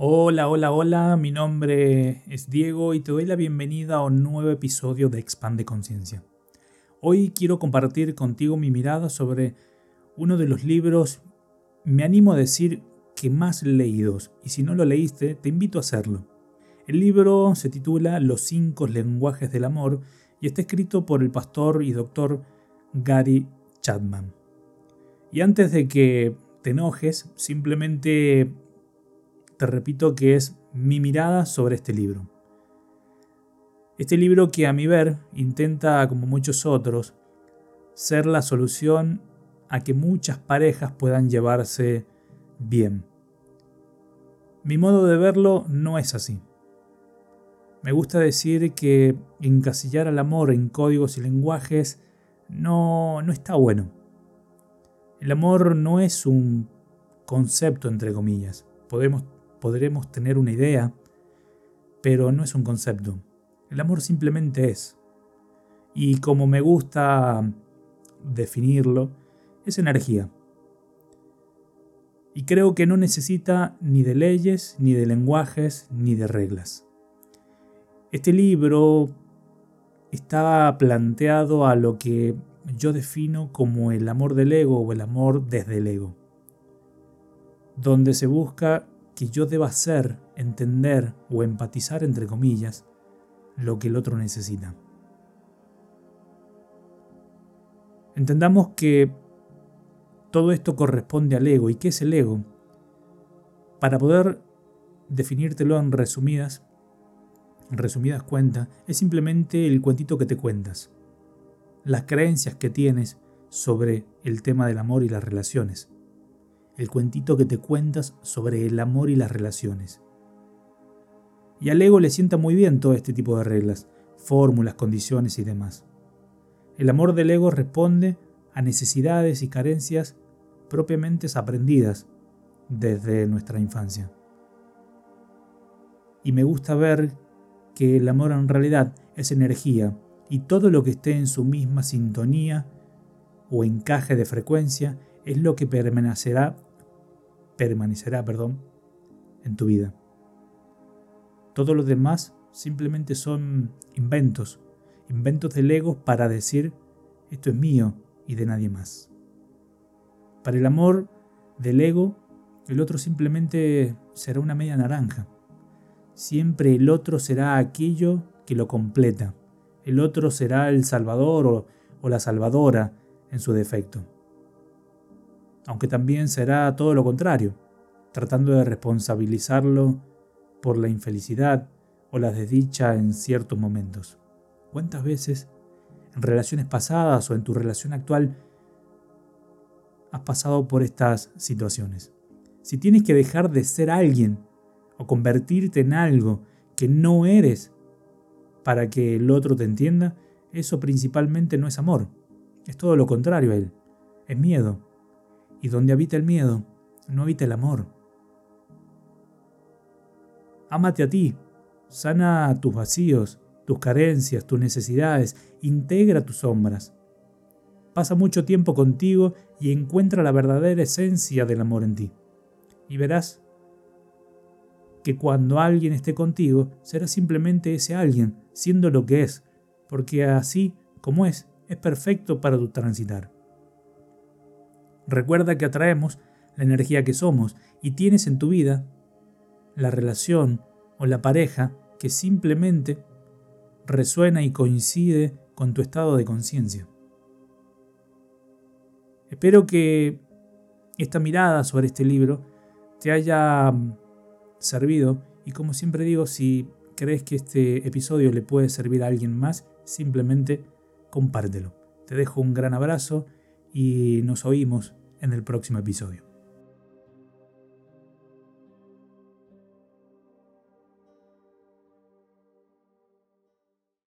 Hola, hola, hola, mi nombre es Diego y te doy la bienvenida a un nuevo episodio de Expande Conciencia. Hoy quiero compartir contigo mi mirada sobre uno de los libros, me animo a decir que más leídos, y si no lo leíste, te invito a hacerlo. El libro se titula Los cinco lenguajes del amor y está escrito por el pastor y doctor Gary Chapman. Y antes de que te enojes, simplemente te repito que es mi mirada sobre este libro. Este libro que a mi ver intenta, como muchos otros, ser la solución a que muchas parejas puedan llevarse bien. Mi modo de verlo no es así. Me gusta decir que encasillar al amor en códigos y lenguajes no, no está bueno. El amor no es un concepto, entre comillas. Podemos podremos tener una idea, pero no es un concepto. El amor simplemente es. Y como me gusta definirlo, es energía. Y creo que no necesita ni de leyes, ni de lenguajes, ni de reglas. Este libro está planteado a lo que yo defino como el amor del ego o el amor desde el ego, donde se busca que yo deba hacer, entender o empatizar, entre comillas, lo que el otro necesita. Entendamos que todo esto corresponde al ego. ¿Y qué es el ego? Para poder definírtelo en resumidas, resumidas cuentas, es simplemente el cuentito que te cuentas, las creencias que tienes sobre el tema del amor y las relaciones el cuentito que te cuentas sobre el amor y las relaciones. Y al ego le sienta muy bien todo este tipo de reglas, fórmulas, condiciones y demás. El amor del ego responde a necesidades y carencias propiamente aprendidas desde nuestra infancia. Y me gusta ver que el amor en realidad es energía y todo lo que esté en su misma sintonía o encaje de frecuencia es lo que permanecerá permanecerá, perdón, en tu vida. Todo lo demás simplemente son inventos, inventos del ego para decir esto es mío y de nadie más. Para el amor del ego, el otro simplemente será una media naranja. Siempre el otro será aquello que lo completa. El otro será el salvador o, o la salvadora en su defecto aunque también será todo lo contrario, tratando de responsabilizarlo por la infelicidad o la desdicha en ciertos momentos. ¿Cuántas veces en relaciones pasadas o en tu relación actual has pasado por estas situaciones? Si tienes que dejar de ser alguien o convertirte en algo que no eres para que el otro te entienda, eso principalmente no es amor, es todo lo contrario a él, es miedo, y donde habita el miedo, no habita el amor. Ámate a ti, sana tus vacíos, tus carencias, tus necesidades, integra tus sombras. Pasa mucho tiempo contigo y encuentra la verdadera esencia del amor en ti. Y verás que cuando alguien esté contigo, será simplemente ese alguien, siendo lo que es, porque así como es, es perfecto para tu transitar. Recuerda que atraemos la energía que somos y tienes en tu vida la relación o la pareja que simplemente resuena y coincide con tu estado de conciencia. Espero que esta mirada sobre este libro te haya mm, servido y como siempre digo, si crees que este episodio le puede servir a alguien más, simplemente compártelo. Te dejo un gran abrazo y nos oímos en el próximo episodio.